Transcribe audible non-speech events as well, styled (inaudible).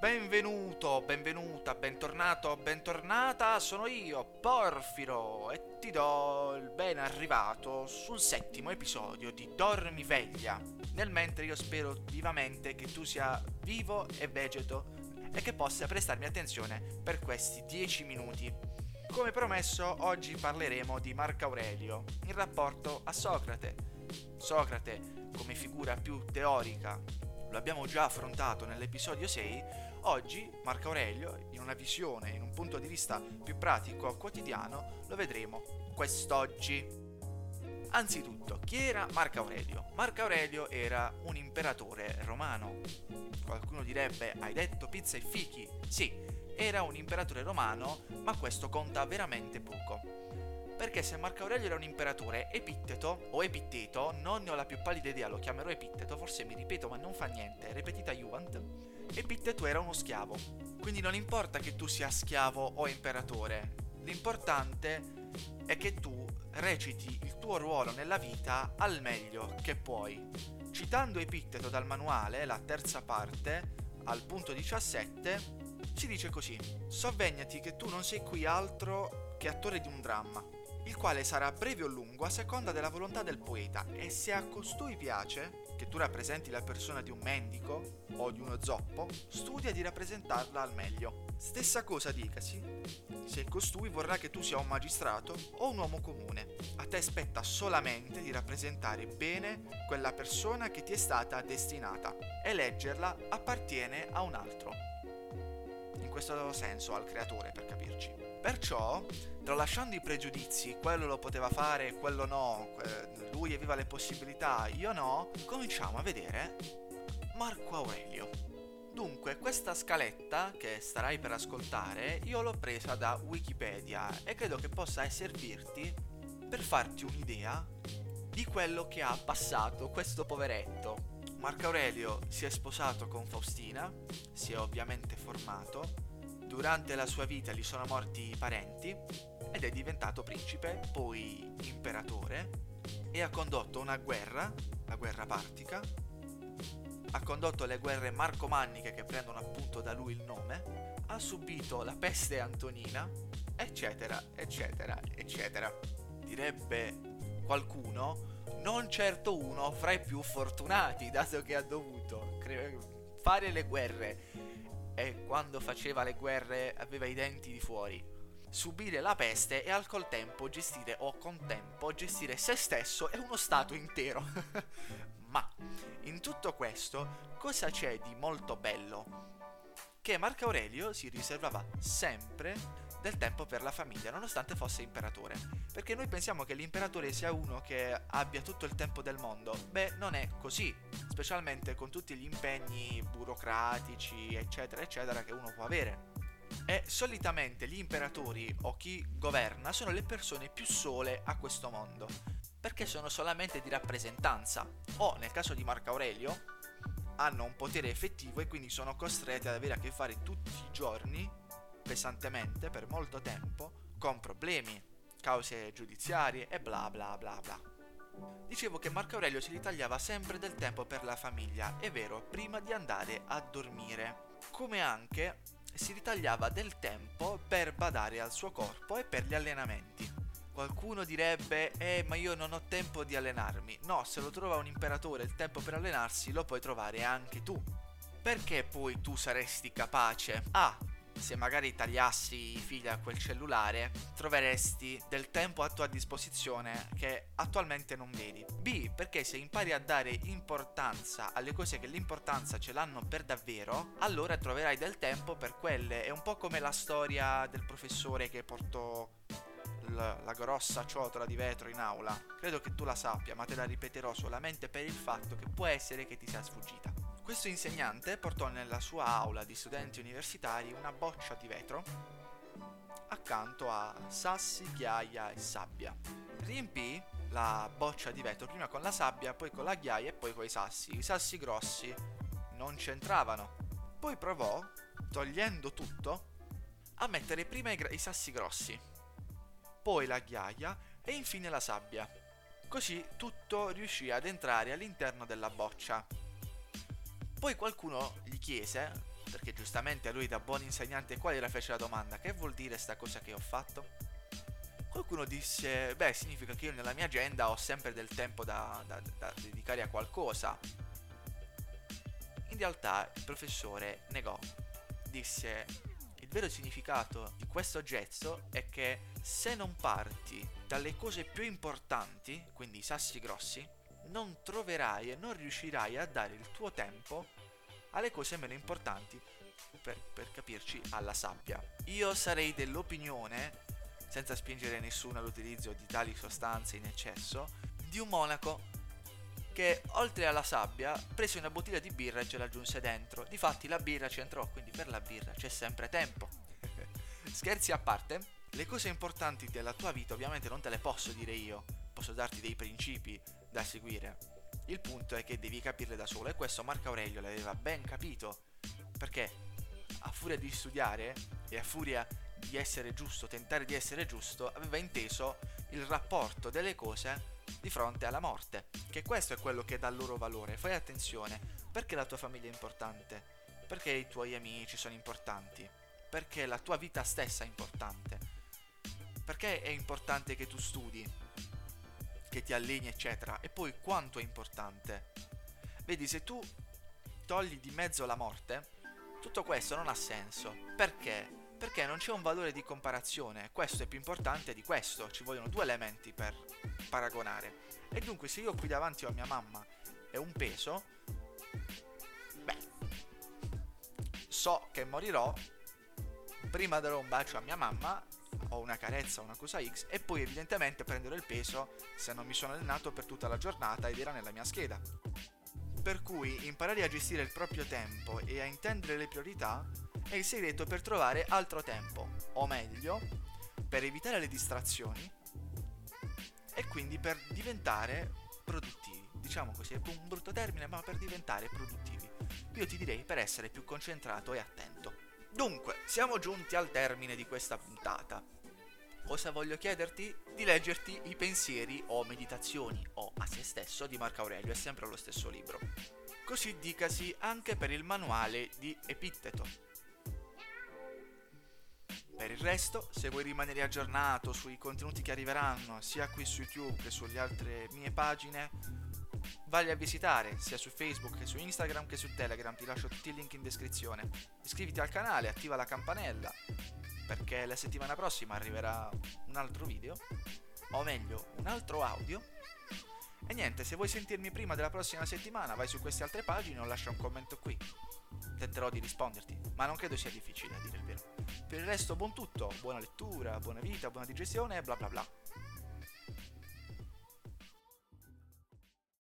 Benvenuto, benvenuta, bentornato, bentornata, sono io, Porfiro, e ti do il ben arrivato sul settimo episodio di Dormiveglia. Nel mentre io spero vivamente che tu sia vivo e vegeto e che possa prestarmi attenzione per questi 10 minuti. Come promesso, oggi parleremo di Marco Aurelio in rapporto a Socrate. Socrate come figura più teorica lo abbiamo già affrontato nell'episodio 6, Oggi Marco Aurelio, in una visione, in un punto di vista più pratico, quotidiano, lo vedremo quest'oggi. Anzitutto, chi era Marco Aurelio? Marco Aurelio era un imperatore romano. Qualcuno direbbe, hai detto pizza e fichi? Sì, era un imperatore romano, ma questo conta veramente poco. Perché se Marco Aurelio era un imperatore, Epitteto o Epitteto, non ne ho la più pallida idea, lo chiamerò Epitteto, forse mi ripeto ma non fa niente, ripetita Juvent, Epitteto era uno schiavo. Quindi non importa che tu sia schiavo o imperatore, l'importante è che tu reciti il tuo ruolo nella vita al meglio che puoi. Citando Epitteto dal manuale, la terza parte, al punto 17, si dice così: Sovvegnati che tu non sei qui altro che attore di un dramma, il quale sarà breve o lungo a seconda della volontà del poeta, e se a costui piace, che tu rappresenti la persona di un mendico o di uno zoppo, studia di rappresentarla al meglio. Stessa cosa dicasi se costui vorrà che tu sia un magistrato o un uomo comune. A te spetta solamente di rappresentare bene quella persona che ti è stata destinata. Eleggerla appartiene a un altro. Questo senso al creatore, per capirci. Perciò, tralasciando i pregiudizi, quello lo poteva fare, quello no, lui aveva le possibilità, io no, cominciamo a vedere Marco Aurelio. Dunque, questa scaletta che starai per ascoltare, io l'ho presa da Wikipedia e credo che possa servirti per farti un'idea di quello che ha passato questo poveretto. Marco Aurelio si è sposato con Faustina, si è ovviamente formato, Durante la sua vita gli sono morti i parenti ed è diventato principe, poi imperatore e ha condotto una guerra, la guerra partica, ha condotto le guerre marcomanniche che prendono appunto da lui il nome, ha subito la peste antonina, eccetera, eccetera, eccetera. Direbbe qualcuno, non certo uno fra i più fortunati, dato che ha dovuto fare le guerre e quando faceva le guerre aveva i denti di fuori. Subire la peste e al contempo gestire o contempo gestire se stesso e uno stato intero. (laughs) Ma in tutto questo cosa c'è di molto bello? Che Marco Aurelio si riservava sempre del tempo per la famiglia, nonostante fosse imperatore. Perché noi pensiamo che l'imperatore sia uno che abbia tutto il tempo del mondo. Beh, non è così, specialmente con tutti gli impegni burocratici, eccetera, eccetera, che uno può avere. E solitamente gli imperatori o chi governa sono le persone più sole a questo mondo, perché sono solamente di rappresentanza, o nel caso di Marco Aurelio, hanno un potere effettivo e quindi sono costretti ad avere a che fare tutti i giorni pesantemente per molto tempo con problemi, cause giudiziarie e bla bla bla bla. Dicevo che Marco Aurelio si ritagliava sempre del tempo per la famiglia, è vero, prima di andare a dormire, come anche si ritagliava del tempo per badare al suo corpo e per gli allenamenti. Qualcuno direbbe, eh ma io non ho tempo di allenarmi. No, se lo trova un imperatore il tempo per allenarsi, lo puoi trovare anche tu. Perché poi tu saresti capace A se magari tagliassi i fili a quel cellulare, troveresti del tempo a tua disposizione che attualmente non vedi. B, perché se impari a dare importanza alle cose che l'importanza ce l'hanno per davvero, allora troverai del tempo per quelle. È un po' come la storia del professore che portò la, grossa ciotola di vetro in aula. Credo che tu la sappia, ma te la ripeterò solamente per il fatto che può essere che ti sia sfuggita. Questo insegnante portò nella sua aula di studenti universitari una boccia di vetro accanto a sassi, ghiaia e sabbia. Riempì la boccia di vetro prima con la sabbia, poi con la ghiaia e poi con i sassi. I sassi grossi non c'entravano. Poi provò, togliendo tutto, a mettere prima i, gra- i sassi grossi, poi la ghiaia e infine la sabbia. Così tutto riuscì ad entrare all'interno della boccia. Poi qualcuno gli chiese perché giustamente a lui da buon insegnante quale le fece la domanda, che vuol dire sta cosa che ho fatto? Qualcuno disse, beh, significa che io nella mia agenda ho sempre del tempo da, da, da dedicare a qualcosa. In realtà il professore negò, disse, il vero significato di questo gesto è che se non parti dalle cose più importanti, quindi i sassi grossi, non troverai e non riuscirai a dare il tuo tempo alle cose meno importanti, per, per capirci, alla sabbia. Io sarei dell'opinione, senza spingere nessuno all'utilizzo di tali sostanze in eccesso, di un monaco che oltre alla sabbia prese una bottiglia di birra e ce l'aggiunse dentro. Difatti la birra ci entrò, quindi per la birra c'è sempre tempo. (laughs) Scherzi a parte, le cose importanti della tua vita ovviamente non te le posso dire io, posso darti dei principi da seguire. Il punto è che devi capirle da solo e questo Marco Aurelio l'aveva ben capito, perché a furia di studiare e a furia di essere giusto, tentare di essere giusto, aveva inteso il rapporto delle cose di fronte alla morte, che questo è quello che dà loro valore. Fai attenzione, perché la tua famiglia è importante? Perché i tuoi amici sono importanti? Perché la tua vita stessa è importante? Perché è importante che tu studi, ti alleni, eccetera? E poi quanto è importante? Vedi, se tu togli di mezzo la morte, tutto questo non ha senso. Perché? Perché non c'è un valore di comparazione. Questo è più importante di questo. Ci vogliono due elementi per paragonare. E dunque se io qui davanti ho mia mamma e un peso, beh, so che morirò, prima darò un bacio a mia mamma, una carezza o una cosa X, e poi evidentemente prenderò il peso se non mi sono allenato per tutta la giornata ed era nella mia scheda. Per cui imparare a gestire il proprio tempo e a intendere le priorità è il segreto per trovare altro tempo, o meglio, per evitare le distrazioni e quindi per diventare produttivi. Diciamo così, è un brutto termine, ma per diventare produttivi. Io ti direi per essere più concentrato e attento. Dunque, siamo giunti al termine di questa puntata. Cosa voglio chiederti? Di leggerti i pensieri o meditazioni o a se stesso di Marco Aurelio, è sempre lo stesso libro. Così dicasi anche per il manuale di Epitteto, per il resto, se vuoi rimanere aggiornato sui contenuti che arriveranno sia qui su YouTube che sulle altre mie pagine, vai a visitare sia su Facebook che su Instagram che su Telegram, ti lascio tutti i link in descrizione. Iscriviti al canale, attiva la campanella, perché la settimana prossima arriverà un altro video, o meglio, un altro audio. E niente, se vuoi sentirmi prima della prossima settimana, vai su queste altre pagine o lascia un commento qui tenterò di risponderti, ma non credo sia difficile a dire il vero. Per il resto buon tutto, buona lettura, buona vita, buona digestione e bla bla bla.